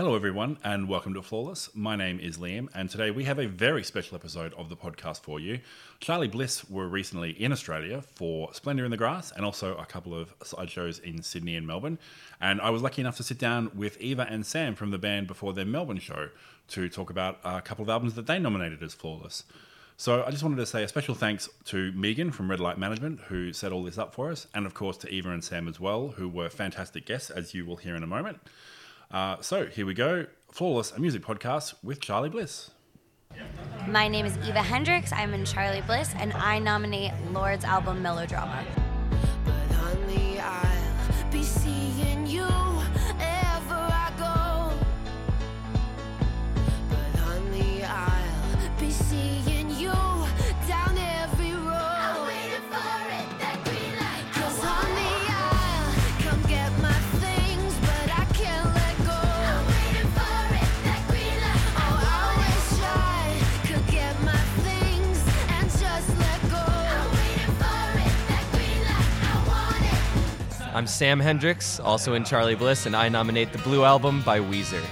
Hello, everyone, and welcome to Flawless. My name is Liam, and today we have a very special episode of the podcast for you. Charly Bliss were recently in Australia for Splendour in the Grass and also a couple of side shows in Sydney and Melbourne. And I was lucky enough to sit down with Eva and Sam from the band before their Melbourne show to talk about a couple of albums that they nominated as Flawless. So I just wanted to say a special thanks to Megan from Red Light Management, who set all this up for us, and of course to Eva and Sam as well, who were fantastic guests, as you will hear in a moment. Uh, so here we go Flawless, a music podcast with Charly Bliss. My name is Eva Hendricks. I'm in Charly Bliss, and I nominate Lorde's album Melodrama. I'm Sam Hendricks, also in Charly Bliss, and I nominate the Blue Album by Weezer.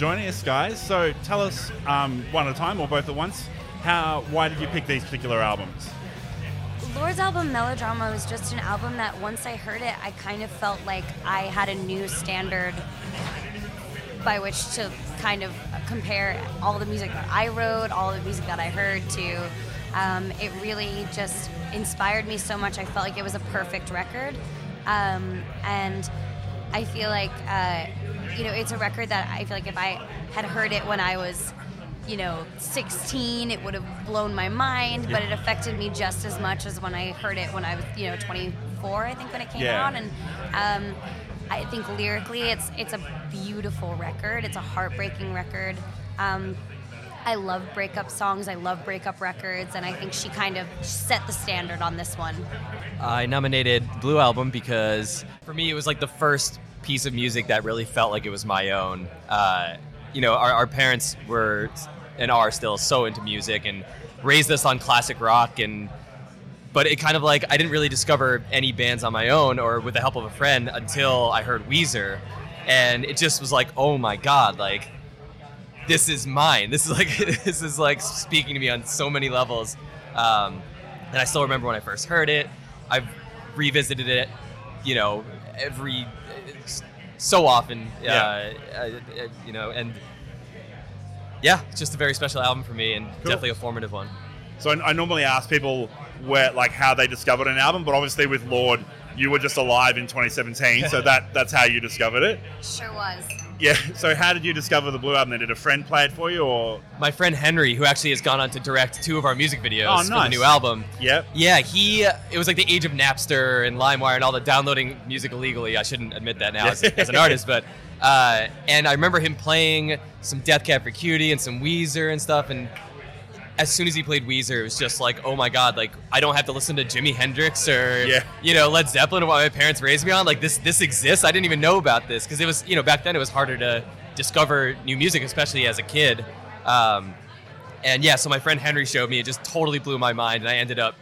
Joining us, guys. So tell us um, one at a time or both at once. How? Why did you pick these particular albums? Lorde's album Melodrama was just an album that once I heard it, I kind of felt like I had a new standard by which to kind of compare all the music that I wrote, all the music that I heard to. Um, it really just inspired me so much. I felt like it was a perfect record. Um, and I feel like, uh, you know, it's a record that I feel like if I had heard it when I was, you know, 16, it would have blown my mind, but it affected me just as much as when I heard it when I was, you know, 24, I think, when it came Yeah. out. And um, I think lyrically, it's it's a beautiful record. It's a heartbreaking record. Um, I love breakup songs. I love breakup records, and I think she kind of set the standard on this one. I nominated Blue Album because for me it was like the first piece of music that really felt like it was my own. Uh, you know, our, our parents were and are still so into music and raised us on classic rock and but it kind of like I didn't really discover any bands on my own or with the help of a friend until I heard Weezer. And it just was like oh my god like this is mine. This is like this is like speaking to me on so many levels. Um, and I still remember when I first heard it. I've revisited it you know every so often Yeah. uh, uh, uh, you know and yeah it's just a very special album for me and definitely a formative one So I, I normally ask people where, like, how they discovered an album, but obviously with Lorde, you were just alive in 2017, so that that's how you discovered it. Sure was. Yeah. So how did you discover the Blue Album? Did a friend play it for you, or my friend Henry, who actually has gone on to direct two of our music videos Oh, for the new album. yeah? Yeah, he. It was like the age of Napster and LimeWire and all the downloading music illegally. I shouldn't admit that now as, as an artist, but uh, and I remember him playing some Death Cab for Cutie and some Weezer and stuff. And as soon as he played Weezer, it was just like, oh my god, like I don't have to listen to Jimi Hendrix or Yeah. you know Led Zeppelin or what my parents raised me on. Like this, this exists. I didn't even know about this because it was you know back then it was harder to discover new music, especially as a kid. Um, and yeah, so my friend Henry showed me. It just totally blew my mind, and I ended up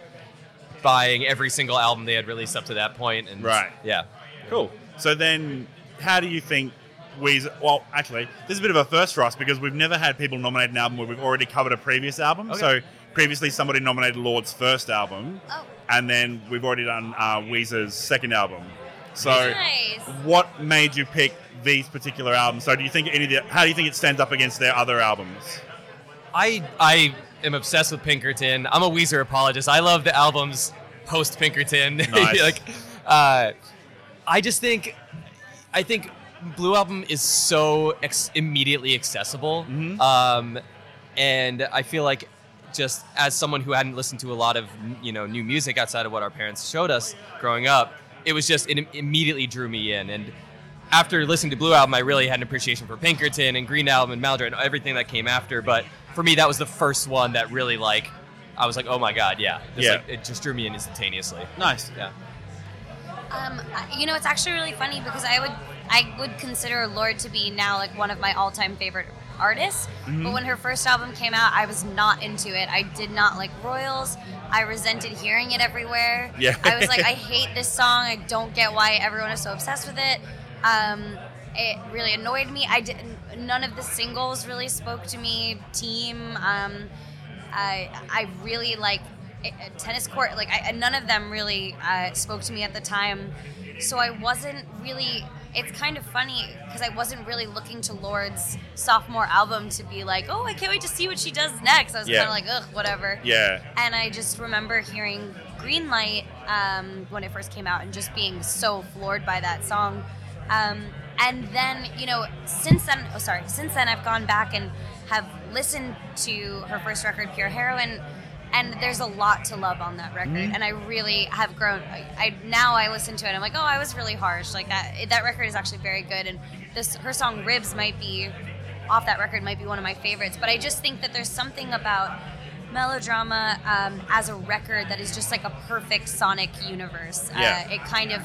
buying every single album they had released up to that point. And Right. yeah, Cool. So then, how do you think Weezer? Well, actually, this is a bit of a first for us because we've never had people nominate an album where we've already covered a previous album. Okay. So previously, somebody nominated Lorde's first album, Oh. and then we've already done uh, Weezer's second album. So, Nice. what made you pick these particular albums? So, do you think any of the? How do you think it stands up against their other albums? I I am obsessed with Pinkerton. I'm a Weezer apologist. I love the albums post Pinkerton. Nice. like, uh, I just think, I think Blue Album is so ex- immediately accessible, um, and I feel like just as someone who hadn't listened to a lot of you know new music outside of what our parents showed us growing up, it was just it immediately drew me in and. After listening to Blue Album, I really had an appreciation for Pinkerton and Green Album and Maladroit and everything that came after. But for me, that was the first one that really like I was like, oh my god, yeah, This, Yeah. like, it just drew me in instantaneously. Nice. Yeah. Um, you know, it's actually really funny because I would I would consider Lorde to be now like one of my all time favorite artists. Mm-hmm. But when her first album came out, I was not into it. I did not like Royals. I resented hearing it everywhere. Yeah. I was like, I hate this song. I don't get why everyone is so obsessed with it. Um, it really annoyed me. I didn't. None of the singles really spoke to me. Team. Um, I I really like eh, eh, tennis court. Like I, none of them really uh, spoke to me at the time, so I wasn't really. It's kind of funny because I wasn't really looking to Lorde's sophomore album to be like, oh, I can't wait to see what she does next. I was Yeah. kind of like, ugh, whatever. Yeah. And I just remember hearing Greenlight um, when it first came out and just being so floored by that song. Um, and then, you know, since then, oh, sorry, since then I've gone back and have listened to her first record, Pure Heroine, and there's a lot to love on that record. And I really have grown. I, I now I listen to it. I'm like, oh, I was really harsh. Like that. That record is actually very good. And this her song Ribs might be off that record might be one of my favorites. But I just think that there's something about melodrama um, as a record that is just like a perfect sonic universe. Yeah. Uh, it kind of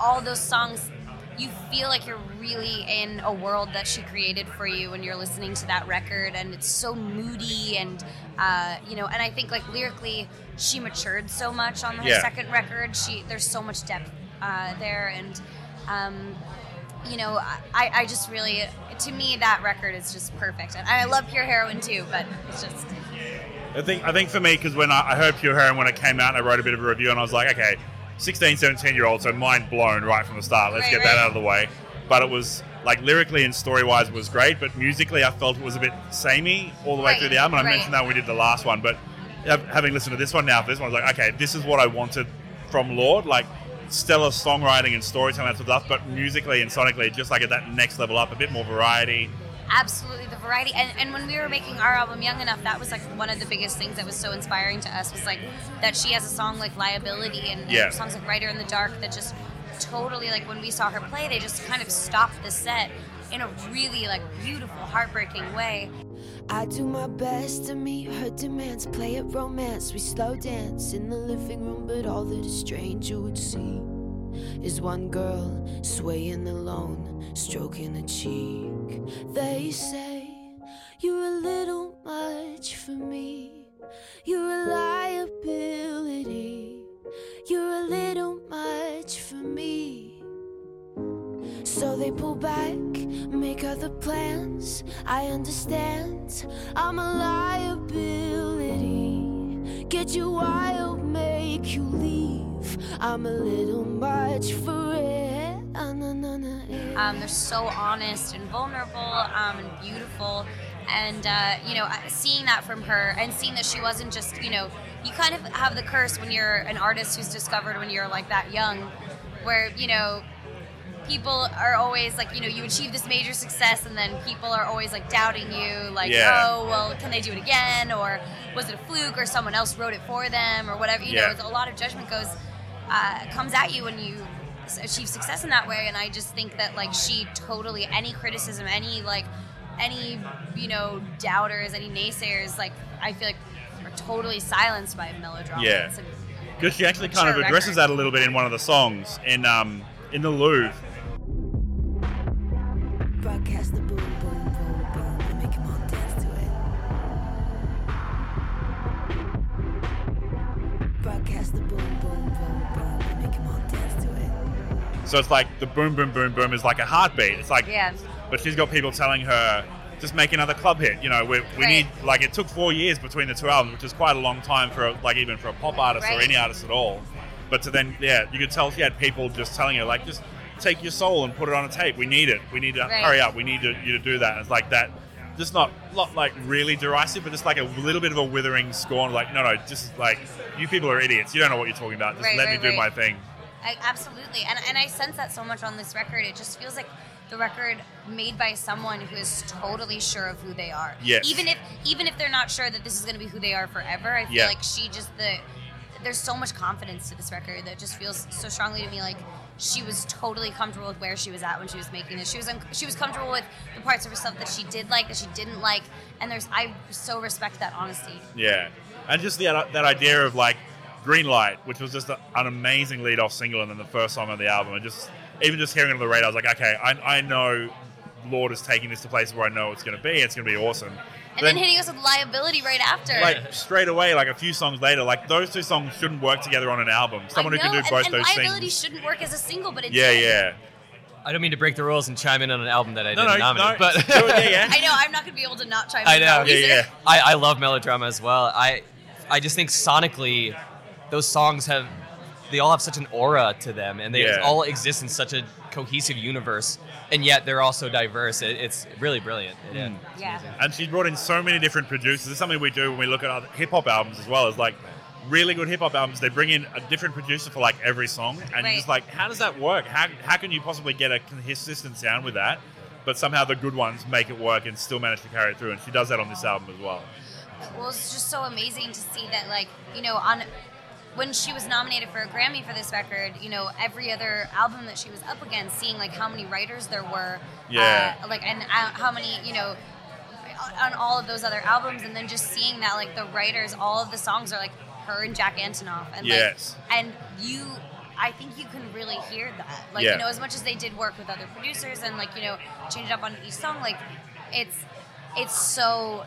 all those songs. You feel like you're really in a world that she created for you when you're listening to that record, and it's so moody and uh, you know. And I think like lyrically, she matured so much on her Yeah. second record. She there's so much depth uh, there, and um, you know, I, I just really, to me, that record is just perfect. And I love Pure Heroine too, but it's just, I think I think for me because when I, I heard Pure Heroine when it came out, and I wrote a bit of a review, and I was like, okay, 16, 17 year old, so mind blown right from the start. Let's Right, get that out of the way. But it was like lyrically and story wise was great, but musically I felt it was a bit samey all the way Right, through the album. And I right. mentioned that when we did the last one, but having listened to this one now, for this one, I was like, okay, this is what I wanted from Lorde, like stellar songwriting and storytelling and stuff, but musically and sonically, just like at that next level up, a bit more variety. Absolutely the variety. And, and when we were making our album Young Enough, that was like one of the biggest things that was so inspiring to us was like that she has a song like Liability and, and Yeah. songs like Writer in the Dark that just totally, like when we saw her play, they just kind of stopped the set in a really like beautiful, heartbreaking way. I do my best to meet her demands, play at romance. We slow dance in the living room, but all that a stranger would see is one girl swaying alone, stroking a cheek. They say you're a little much for me. You're a liability. You're a little much for me. So they pull back, make other plans. I understand, I'm a liability. Get you wild, make you leave. I'm a little much for it. Um, they're so honest and vulnerable um, and beautiful. And, uh, you know, seeing that from her and seeing that she wasn't just, you know, you kind of have the curse when you're an artist who's discovered when you're like that young, where, you know, people are always like, you know, you achieve this major success and then people are always like doubting you, like, Yeah. oh, well, can they do it again? Or was it a fluke or someone else wrote it for them or whatever? You Yeah. know, a lot of judgment goes, uh, comes at you when you achieve success in that way. And I just think that like she totally, any criticism, any like, any, you know, doubters, any naysayers, like, I feel like are totally silenced by melodrama. Yeah. Because she actually kind of addresses record. that a little bit in one of the songs in um in the Louvre. So it's like the boom, boom, boom, boom is like a heartbeat. It's like, Yeah. but she's got people telling her, just make another club hit. You know, we, we Right. need like it took four years between the two albums, which is quite a long time for like even for a pop artist or any artist at all. But to then, yeah, you could tell she had people just telling her like, just take your soul and put it on a tape. We need it. We need to Right. hurry up. We need to, you to do that. And it's like that. Just not, not like really derisive, but just like a little bit of a withering scorn. Like, no, no, just like you people are idiots. You don't know what you're talking about. Just Right, let right, me do right. my thing. I, absolutely, and and I sense that so much on this record. It just feels like the record made by someone who is totally sure of who they are. Yes. Even if even if they're not sure that this is going to be who they are forever, I feel Yeah. like she just the there's so much confidence to this record that just feels so strongly to me like she was totally comfortable with where she was at when she was making this. She was un- she was comfortable with the parts of herself that she did like, that she didn't like, and there's I so respect that honesty. Yeah, and just the, that idea of like Green Light, which was just a, an amazing lead off single, and then the first song on the album, and just even just hearing it on the radio, I was like, okay, I, I know Lorde is taking this to places where I know it's going to be. It's going to be awesome. And then, hitting us with liability right after. like straight away, like a few songs later, like those two songs shouldn't work together on an album. Someone I who can know, do both and, and those liability things. shouldn't work as a single, but it Yeah, did. yeah. I don't mean to break the rules and chime in on an album that I No, didn't no, nominate, no. but yeah, yeah. I know I'm not gonna be able to not chime I in. know. now Yeah, yeah. I, I love melodrama as well. I I just think sonically, those songs have they all have such an aura to them, and they Yeah. all exist in such a cohesive universe, and yet they're all so diverse. It, it's really brilliant. Mm. Yeah. it's Yeah. And she's brought in so many different producers. It's something we do when we look at other hip hop albums as well. Is like really good hip hop albums. They bring in a different producer for like every song, and you're Right. just like, how does that work? How how can you possibly get a consistent sound with that? But somehow the good ones make it work and still manage to carry it through. And she does that on this album as well. Well, it's just so amazing to see that, like, you know, on when she was nominated for a Grammy for this record, you know, every other album that she was up against, seeing like how many writers there were, Yeah. uh, like, and uh, how many, you know, on all of those other albums, and then just seeing that, like, the writers, all of the songs are like her and Jack Antonoff, and Yes. like, and you. I think you can really hear that. Like, Yeah. you know, as much as they did work with other producers and like, you know, change it up on each song, like it's it's so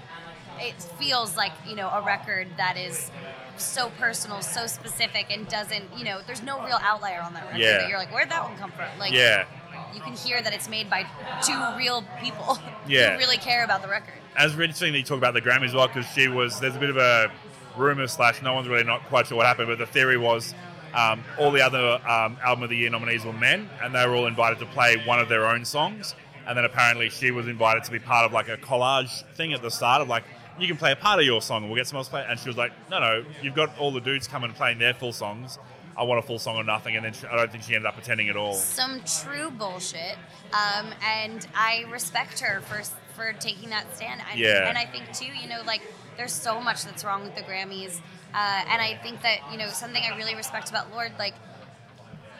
it feels like you know a record that is so personal so specific and doesn't you know there's no real outlier on that record Yeah. that you're like where'd that one come from like Yeah. you can hear that it's made by two real people Yeah. who really care about the record as we're interesting that you talk about the Grammy as well because she was there's a bit of a rumor slash no one's really not quite sure what happened but the theory was um, all the other um, album of the year nominees were men and they were all invited to play one of their own songs and then apparently she was invited to be part of like a collage thing at the start of like you can play a part of your song and we'll get someone else to play it. and she was like no no you've got all the dudes coming and playing their full songs. I want a full song or nothing. And then she, I don't think she ended up attending at all. Some true bullshit. Um, and i respect her for for taking that stand. And, Yeah. and i think too you know like there's so much that's wrong with the grammys. Uh, and i think that you know something i really respect about Lorde like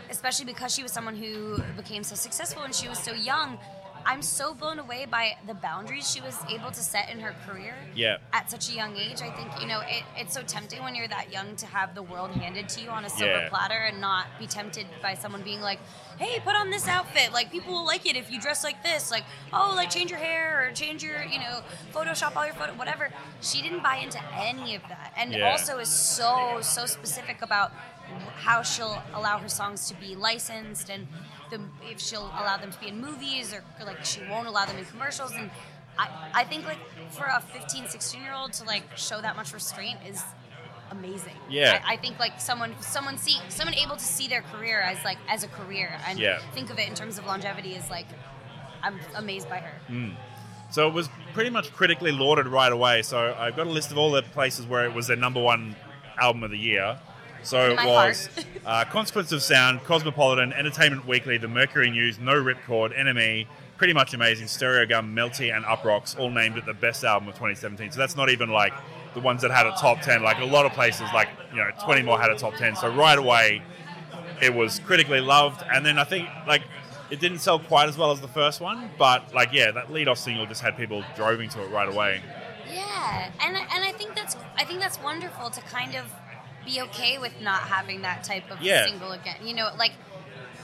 especially because she was someone who became so successful and she was so young i'm so blown away by the boundaries she was able to set in her career Yeah. at such a young age i think you know it, it's so tempting when you're that young to have the world handed to you on a silver Yeah. platter and not be tempted by someone being like hey put on this outfit like people will like it if you dress like this like oh like change your hair or change your you know photoshop all your photo whatever she didn't buy into any of that and Yeah. also is so so specific about how she'll allow her songs to be licensed and the, if she'll allow them to be in movies or like she won't allow them in commercials and I, I think like for a 15 16 year old to like show that much restraint is amazing Yeah. I, I think like someone someone see someone able to see their career as like as a career and Yeah. think of it in terms of longevity is like i'm amazed by her hmm. So it was pretty much critically lauded right away. So I've got a list of all the places where it was their number one album of the year. So it was uh, Consequence of Sound, Cosmopolitan, Entertainment Weekly, The Mercury News, No Ripcord, NME, Pretty Much Amazing, Stereogum, Melty, and Uproxx, all named it the best album of 2017. So that's not even like the ones that had a top 10. Like a lot of places, like, you know, 20 more had a top 10. So right away, it was critically loved. And then I think, like, it didn't sell quite as well as the first one, but like, yeah, that lead-off single just had people droving to it right away. Yeah, and I- and I think that's I think that's wonderful to kind of be okay with not having that type of Yeah. single again. You know, like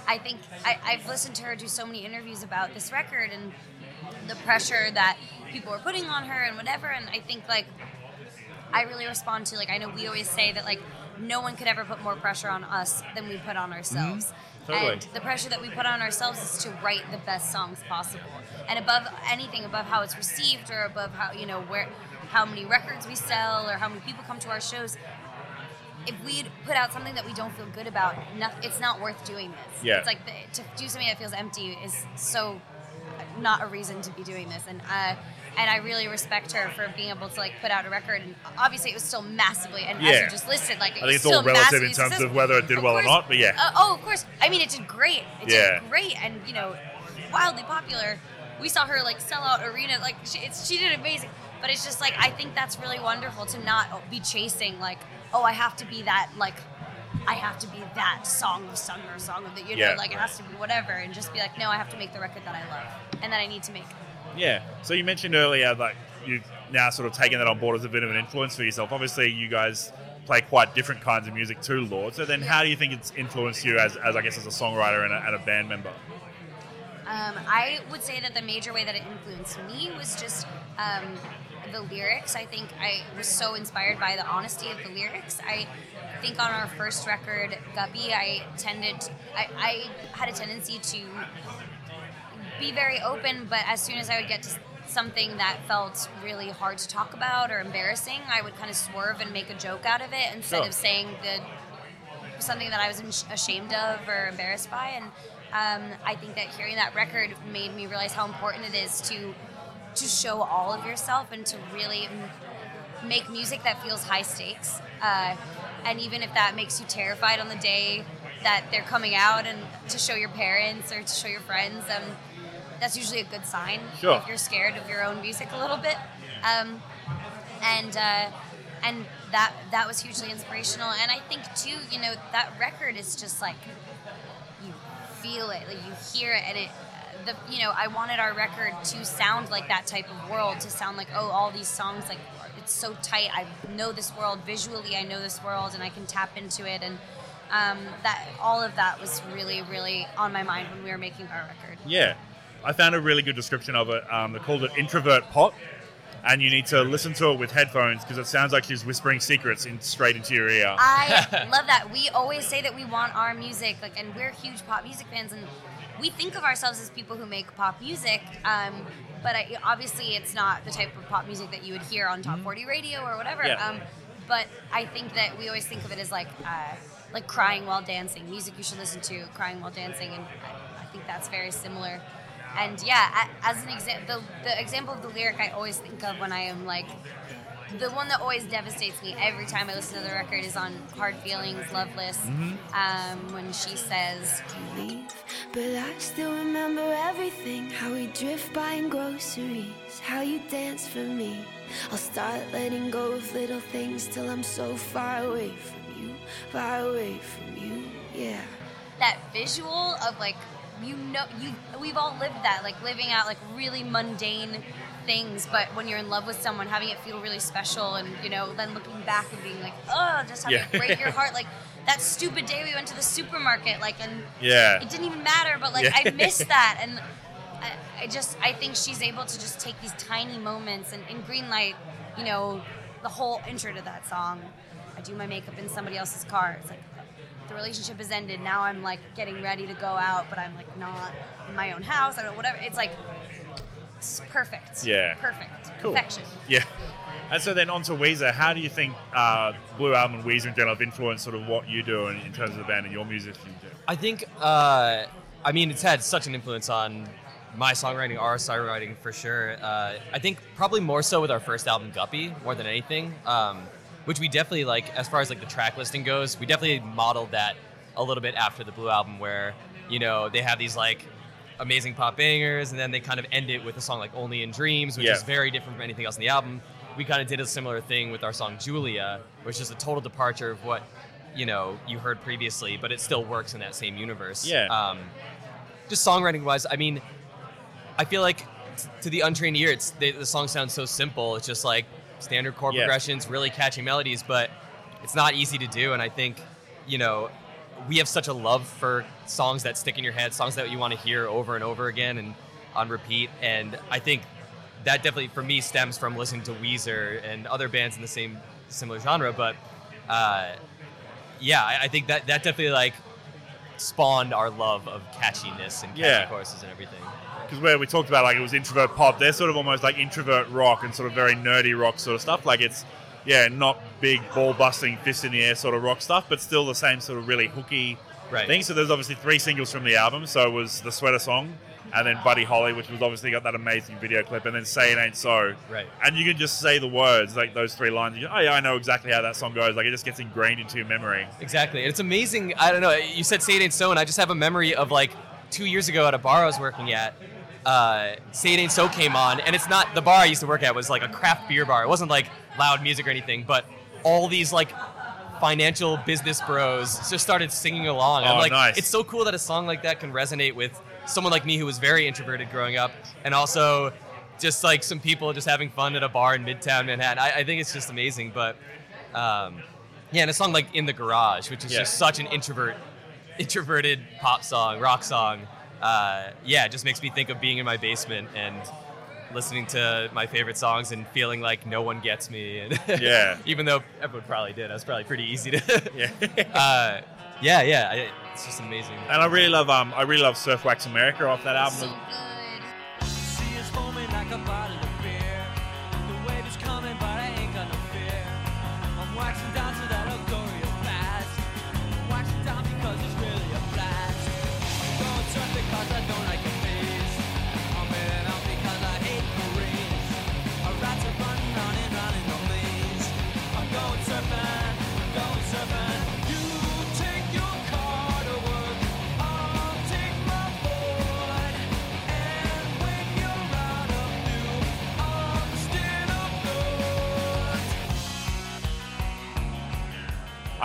I think I, I've listened to her do so many interviews about this record and the pressure that people were putting on her and whatever. And I think like I really respond to like I know we always say that like no one could ever put more pressure on us than we put on ourselves. Mm-hmm. Totally. And the pressure that we put on ourselves is to write the best songs possible. And above anything, above how it's received or above how you know where how many records we sell or how many people come to our shows. If we put out something that we don't feel good about, no, it's not worth doing this. Yeah. It's like the, to do something that feels empty is so not a reason to be doing this. And uh, and I really respect her for being able to like put out a record. And obviously, it was still massively and as you just listed, like it I think was it's all still relative in terms of whether it did Of well or not, but yeah. Uh, oh, of course. I mean, it did great. It Yeah. did great, and you know, wildly popular. We saw her like sell out arena. Like she, it's, she did amazing. But it's just like I think that's really wonderful to not be chasing like, oh, I have to be that like I have to be that song of summer, song of the you know, Yeah. like it has to be whatever, and just be like, no, I have to make the record that I love and that I need to make. Yeah. So you mentioned earlier like you've now sort of taken that on board as a bit of an influence for yourself. Obviously, you guys play quite different kinds of music to Lorde. So then, how do you think it's influenced you as, as I guess as a songwriter and a, and a band member? Um, I would say that the major way that it influenced me was just um, the lyrics. I think I was so inspired by the honesty of the lyrics. I think on our first record, Guppy, I tended, I, I had a tendency to be very open, but as soon as I would get to something that felt really hard to talk about or embarrassing, I would kind of swerve and make a joke out of it instead Sure. of saying the something that I was ashamed of or embarrassed by. And um, I think that hearing that record made me realize how important it is to to show all of yourself and to really m- make music that feels high stakes. Uh, and even if that makes you terrified on the day that they're coming out and to show your parents or to show your friends, um, that's usually a good sign Sure. if you're scared of your own music a little bit. Um, and uh, and that that was hugely inspirational. And I think too, you know, that record is just like feel it, like you hear it, and it. The, you know, I wanted our record to sound like that type of world, to sound like, oh, all these songs, like, it's so tight. I know this world visually. I know this world, and I can tap into it. And um, that all of that was really, really on my mind when we were making our record. Yeah. I found a really good description of it. Um, they called it introvert pop, and you need to listen to it with headphones because it sounds like she's whispering secrets in, straight into your ear. I love that. We always say that we want our music, like, and we're huge pop music fans, and we think of ourselves as people who make pop music. Um, but I, obviously, it's not the type of pop music that you would hear on Top 40 radio or whatever. Yeah. Um, but I think that we always think of it as like, uh, like crying while dancing, music you should listen to, crying while dancing, and I, I think that's very similar. And yeah, as an example, the, the example of the lyric I always think of when I am like the one that always devastates me every time I listen to the record is on Hard Feelings, Loveless, um, when she says, leave, but I still remember everything. How we drift buying groceries, how you dance for me. I'll start letting go of little things till I'm so far away from you, far away from you. Yeah. that visual of like, you know, you we've all lived that, like living out like really mundane things, but when you're in love with someone, having it feel really special, and you know, then looking back and being like, oh, just having Yeah. it break your heart, like that stupid day we went to the supermarket, like, and Yeah. it didn't even matter, but like Yeah. I missed that, and I, I just I think she's able to just take these tiny moments, and in green light you know, the whole intro to that song, I do my makeup in somebody else's car. It's like the relationship has ended. Now I'm like getting ready to go out, but I'm like not in my own house. I don't know, whatever. It's like it's perfect. Yeah. perfect. Cool. Perfection. Yeah. And so then on to Weezer. How do you think uh, Blue Album and Weezer in general have influenced sort of what you do in, in terms of the band and your music you do? I think, uh, I mean, it's had such an influence on my songwriting, our songwriting for sure. Uh, I think probably more so with our first album, Guppy, more than anything, um, which we definitely like, as far as like the track listing goes, we definitely modeled that a little bit after the Blue album, where, you know, they have these like amazing pop bangers, and then they kind of end it with a song like Only in Dreams, which Yeah. is very different from anything else in the album. We kind of did a similar thing with our song Julia, which is a total departure of what you know you heard previously, but it still works in that same universe. Yeah. Um, just songwriting wise, I mean, I feel like t- to the untrained ear, it's they, the song sounds so simple. It's just like standard chord progressions, really catchy melodies, but it's not easy to do. And I think, you know, we have such a love for songs that stick in your head, songs that you want to hear over and over again and on repeat. And I think that definitely, for me, stems from listening to Weezer and other bands in the same similar genre. But uh, yeah, I, I think that that definitely like spawned our love of catchiness and catchy Yeah. choruses and everything. Because where we talked about like it was introvert pop, they're sort of almost like introvert rock and sort of very nerdy rock sort of stuff. Like it's yeah, not big ball busting, fist in the air sort of rock stuff, but still the same sort of really hooky Right. thing. So there's obviously three singles from the album. So it was the sweater song, and then Buddy Holly, which was obviously got that amazing video clip, and then Say It Ain't So. Right. And you can just say the words like those three lines. You go, oh yeah, I know exactly how that song goes. Like it just gets ingrained into your memory. Exactly. And it's amazing. I don't know. You said Say It Ain't So, and I just have a memory of like two years ago at a bar I was working at. Uh, Say It Ain't So came on, and it's not the bar I used to work at was like a craft beer bar. It wasn't like loud music or anything, but all these like financial business bros just started singing along. I'm Oh, like, nice. it's so cool that a song like that can resonate with someone like me who was very introverted growing up, and also just like some people just having fun at a bar in Midtown Manhattan. I, I think it's just amazing. But um, yeah, and a song like "In the Garage," which is Yeah. just such an introvert, introverted pop song, rock song. Uh, yeah, it just makes me think of being in my basement and listening to my favorite songs and feeling like no one gets me. And Yeah. even though everyone probably did, I was probably pretty easy to. Yeah. uh, yeah, yeah, I, it's just amazing. and I really love um I really love Surf Wax America off that album. So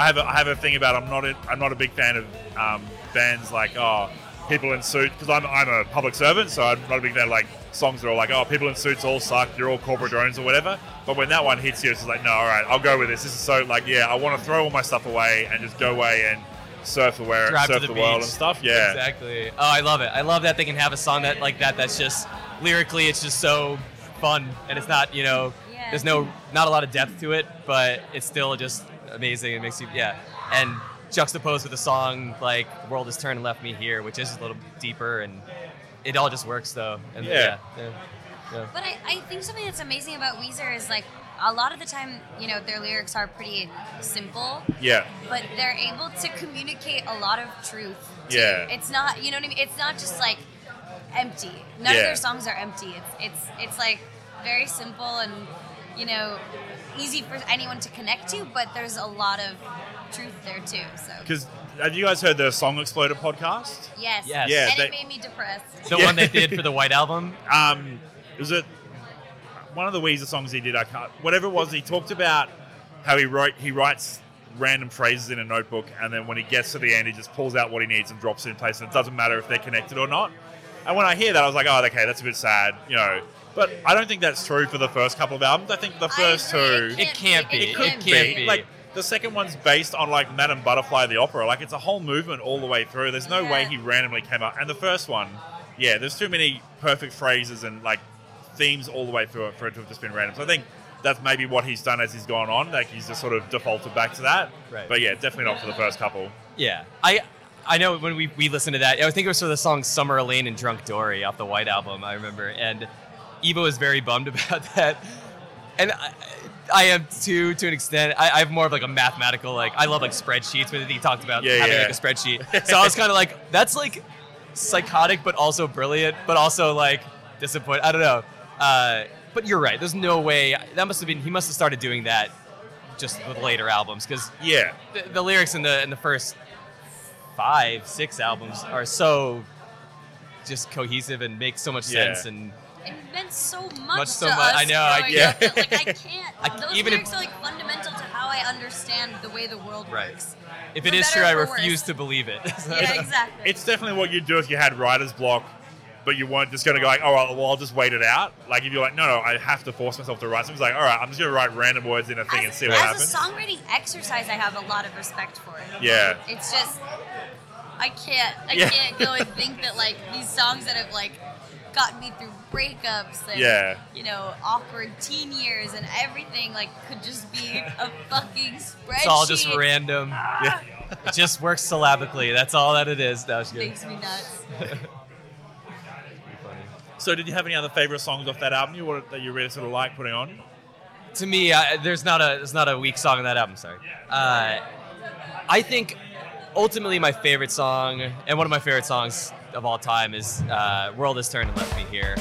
I have a, I have a thing about I'm not a, I'm not a big fan of um, bands like oh people in suits because I'm I'm a public servant so I'm not a big fan of like songs that are like oh people in suits all suck you're all corporate drones or whatever but when that one hits you it's like no all right I'll go with this this is so like yeah I want to throw all my stuff away and just go away and surf the where surf the the, world and stuff yeah exactly. Oh, I love it. I love that they can have a song that like that. That's just lyrically, it's just so fun, and it's not you know, Yeah. there's no not a lot of depth to it, but it's still just amazing. It makes you yeah, and juxtaposed with a song like "The World Has Turned and Left Me Here," which is a little deeper, and it all just works though. And Yeah. yeah, yeah, yeah. But I, I think something that's amazing about Weezer is like a lot of the time, you know, their lyrics are pretty simple, yeah but they're able to communicate a lot of truth. too. Yeah. It's not, you know what I mean? It's not just like empty. None Yeah. of their songs are empty. It's it's it's like very simple and you know easy for anyone to connect to, but there's a lot of truth there too. So because have you guys heard the Song Exploder podcast yes, Yes. Yeah, and they- it made me depressed. The Yeah. one they did for the White Album. um, was it one of the Weezer songs he did? I can't. Whatever it was, he talked about how he wrote. He writes random phrases in a notebook, and then when he gets to the end, he just pulls out what he needs and drops it in place, and it doesn't matter if they're connected or not. And when I hear that, I was like, oh, okay, that's a bit sad, you know. But I don't think that's true for the first couple of albums. I think the first two, It can't be. It It can't can't be. like the second one's based on like Madame Butterfly the opera. Like it's a whole movement all the way through. There's no way he randomly came up. And the first one, yeah, there's too many perfect phrases and like themes all the way through it for it to have just been random. So I think that's maybe what he's done as he's gone on. Like he's just sort of defaulted back to that. Right. But yeah, definitely not for the first couple. Yeah, I I know when we, we listened to that, I think it was for the song "Summer Elaine" and "Drunk Dori" off the White album. I remember, and Eva is very bummed about that, and I, I am too to an extent. I, I have more of like a mathematical like I love like spreadsheets. But he talked about Yeah, having yeah. like a spreadsheet, so I was kind of like that's like psychotic, but also brilliant, but also like disappointed. I don't know. Uh, but you're right. There's no way that must have been. He must have started doing that just with later albums because Yeah. the, the lyrics in the in the first five six albums are so just cohesive and make so much Yeah. sense and It meant so much, Much so to much- us I know, I- growing yeah. that, like I can't. I- Those even if- lyrics are like fundamental to how I understand the way the world Right. works. if For it is true i refuse worse. to believe it Yeah, exactly. It's definitely what you'd do if you had writer's block, but you weren't just going to go like, oh, well, well, I'll just wait it out. Like if you're like, no, no, I have to force myself to write something. It's like, all right, I'm just going to write random words in a thing and see what as happens. a songwriting exercise, I have a lot of respect for it. Yeah. It's just I can't I Yeah. can't go and think that like these songs that have like gotten me through breakups and Yeah. you know awkward teen years and everything like could just be a fucking spreadsheet. it's all just random yeah. it just works syllabically that's all that it is that was good Makes me nuts. So, did you have any other favorite songs off that album you wanted, that you really sort of like putting on? to me I, there's not a there's not a weak song on that album sorry uh, i think ultimately my favorite song and one of my favorite songs of all time is uh, world has turned and left me here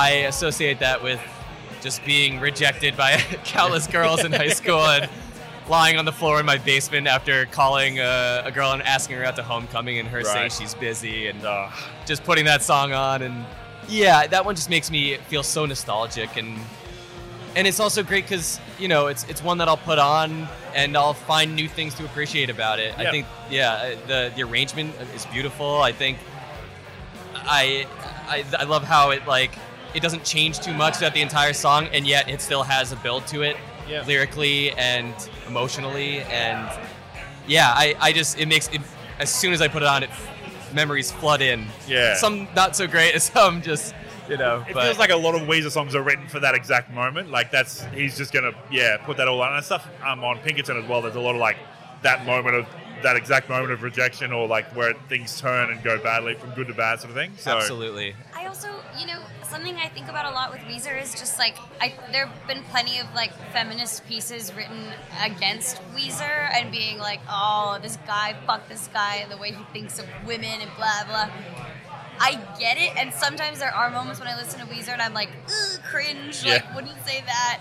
I associate that with just being rejected by countless girls in high school and lying on the floor in my basement after calling a, a girl and asking her out to homecoming and her saying she's busy and Uh, just putting that song on. And yeah that one just makes me feel so nostalgic. And and it's also great because you know it's it's one that I'll put on and I'll find new things to appreciate about it. I think yeah the the arrangement is beautiful. I think I, I I love how it like it doesn't change too much throughout the entire song and yet it still has a build to it Yeah. lyrically and emotionally and yeah I I just it makes it as soon as I put it on it memories flood in. Yeah. Some not so great some just you know It but- feels like a lot of Weezer songs are written for that exact moment. Like that's he's just gonna yeah put that all on and stuff um, on Pinkerton as well. There's a lot of like that moment of that exact moment of rejection or like where things turn and go badly from good to bad sort of thing. So Absolutely. Also, you know, something I think about a lot with Weezer is just like I there have been plenty of like feminist pieces written against Weezer and being like, oh, this guy, fuck this guy, the way he thinks of women and blah blah. I get it, and sometimes there are moments when I listen to Weezer and I'm like, ugh, cringe. Yeah. Like, wouldn't say that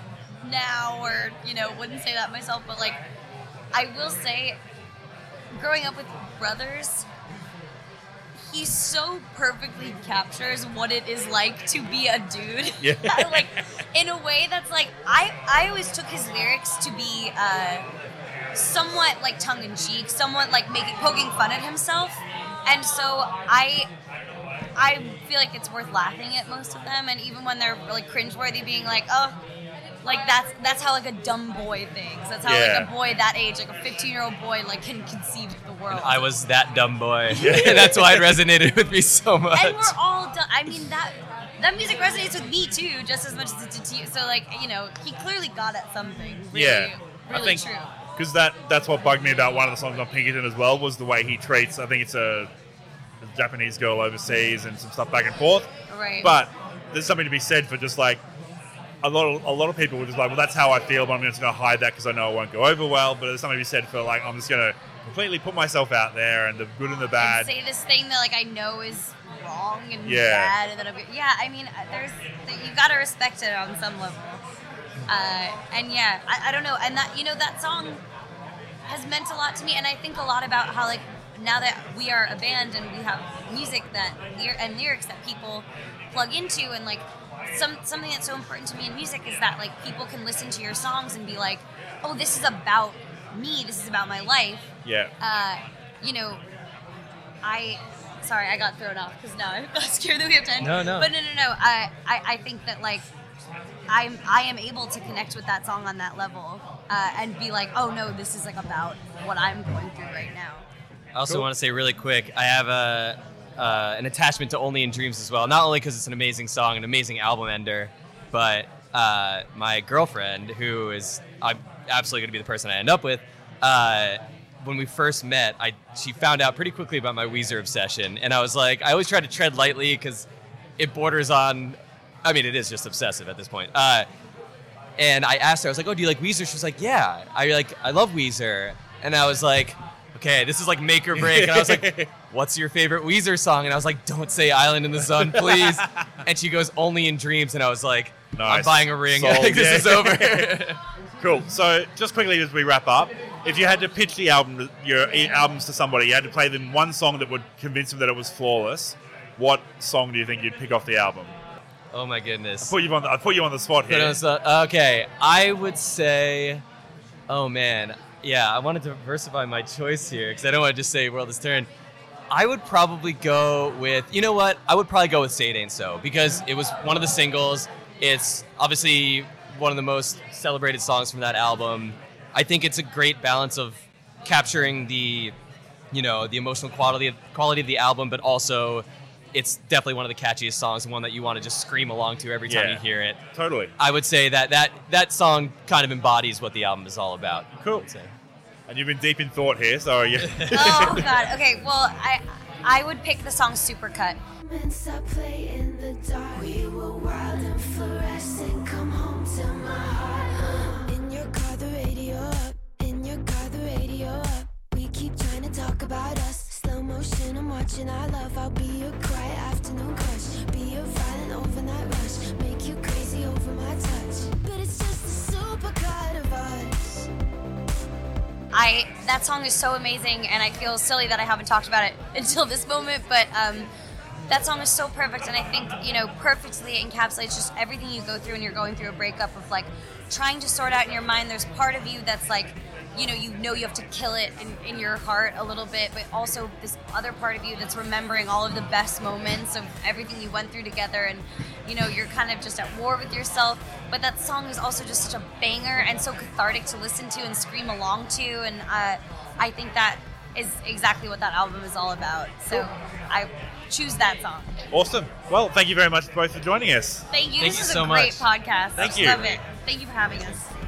now, or you know, wouldn't say that myself. But like, I will say, growing up with brothers, he so perfectly captures what it is like to be a dude. Yeah. like in a way that's like I I always took his lyrics to be uh, somewhat like tongue in cheek, somewhat like making poking fun at himself, and so I. I feel like it's worth laughing at most of them, and even when they're like cringeworthy, being like, "Oh, like that's that's how like a dumb boy thinks. That's how Yeah. like a boy that age, like a 15 year old boy, like can conceive of the world." I was that dumb boy. That's why it resonated with me so much. and we're all done. I mean that that music resonates with me too, just as much as it did to you. So like you know, he clearly got at something. Really, yeah, really I think true. because that that's what bugged me about one of the songs on Pinkerton as well was the way he treats. I think it's a, a Japanese girl overseas and some stuff back and forth. Right. But there's something to be said for just like a lot of a lot of people were just like, well, that's how I feel, but I'm just going to hide that because I know it won't go over well. But there's something to be said for like I'm just going to completely put myself out there and the good and the and bad. say this thing that like I know is wrong and Yeah. bad, and then I'm yeah. I mean, uh, there's you got to respect it on some level. Uh, and yeah, I, I don't know, and that you know that song has meant a lot to me, and I think a lot about how like now that we are a band and we have music that and lyrics that people plug into, and like some something that's so important to me in music is that like people can listen to your songs and be like, oh, this is about me, this is about my life, yeah, uh, you know, I sorry, I got thrown off because now I got scared that we have to end. No, no. But no, no, no. I, I, I think that like I'm I am able to connect with that song on that level uh, and be like, oh no, this is like about what I'm going through right now. I also Cool. want to say really quick, I have a uh, an attachment to Only in Dreams as well. Not only because it's an amazing song, an amazing album ender, but uh, my girlfriend, who is I'm absolutely going to be the person I end up with. Uh, when we first met, I she found out pretty quickly about my Weezer obsession, and I was like, I always try to tread lightly because it borders on. I mean, it is just obsessive at this point. Uh, and I asked her, I was like, "Oh, do you like Weezer?" She was like, "Yeah, I like, I love Weezer." And I was like, "Okay, this is like make or break." And I was like, "What's your favorite Weezer song?" And I was like, "Don't say Island in the Sun, please." and she goes, "Only in Dreams." And I was like, "I'm buying a ring. I think this yeah. is over." cool. So just quickly as we wrap up, if you had to pitch the album, your albums to somebody, you had to play them one song that would convince them that it was flawless. What song do you think you'd pick off the album? oh my goodness. Put you on. The, I put you on the spot here. on the- uh, okay, I would say, oh man, yeah, I wanted to diversify my choice here because I don't want to just say World is Turn. I would probably go with, you know what? I would probably go with Say It Ain't So because it was one of the singles. It's obviously one of the most celebrated songs from that album. I think it's a great balance of capturing the, you know, the emotional quality of, quality of the album, but also it's definitely one of the catchiest songs and one that you want to just scream along to every time Yeah. you hear it. Totally. I would say that that that song kind of embodies what the album is all about. Cool. I would say. And you've been deep in thought here, so yeah. oh god. Okay. Well, I I would pick the song Supercut. Moments I play in the dark. We were wild and fluorescent. Come home to my heart. Uh. In your car, up. Car, up. We keep trying to talk about us. I'm watching. our love. I'll be your quiet afternoon crush. Be your violent overnight rush. Make you crazy over my touch. But it's just a of us. I that song is so amazing, and I feel silly that I haven't talked about it until this moment. But um, that song is so perfect, and I think you know perfectly encapsulates just everything you go through when you're going through a breakup of like trying to sort out in your mind. There's part of you that's like, you know, you know you have to kill it in, in your heart a little bit, but also this other part of you that's remembering all of the best moments of everything you went through together, and you know you're kind of just at war with yourself. But that song is also just such a banger and so cathartic to listen to and scream along to, and uh, I think that is exactly what that album is all about. So I choose that song. Awesome. Well, thank you very much both for joining us. Thank you. Thank this you is so a great much. podcast. Thank I you. Love it. Thank you for having us.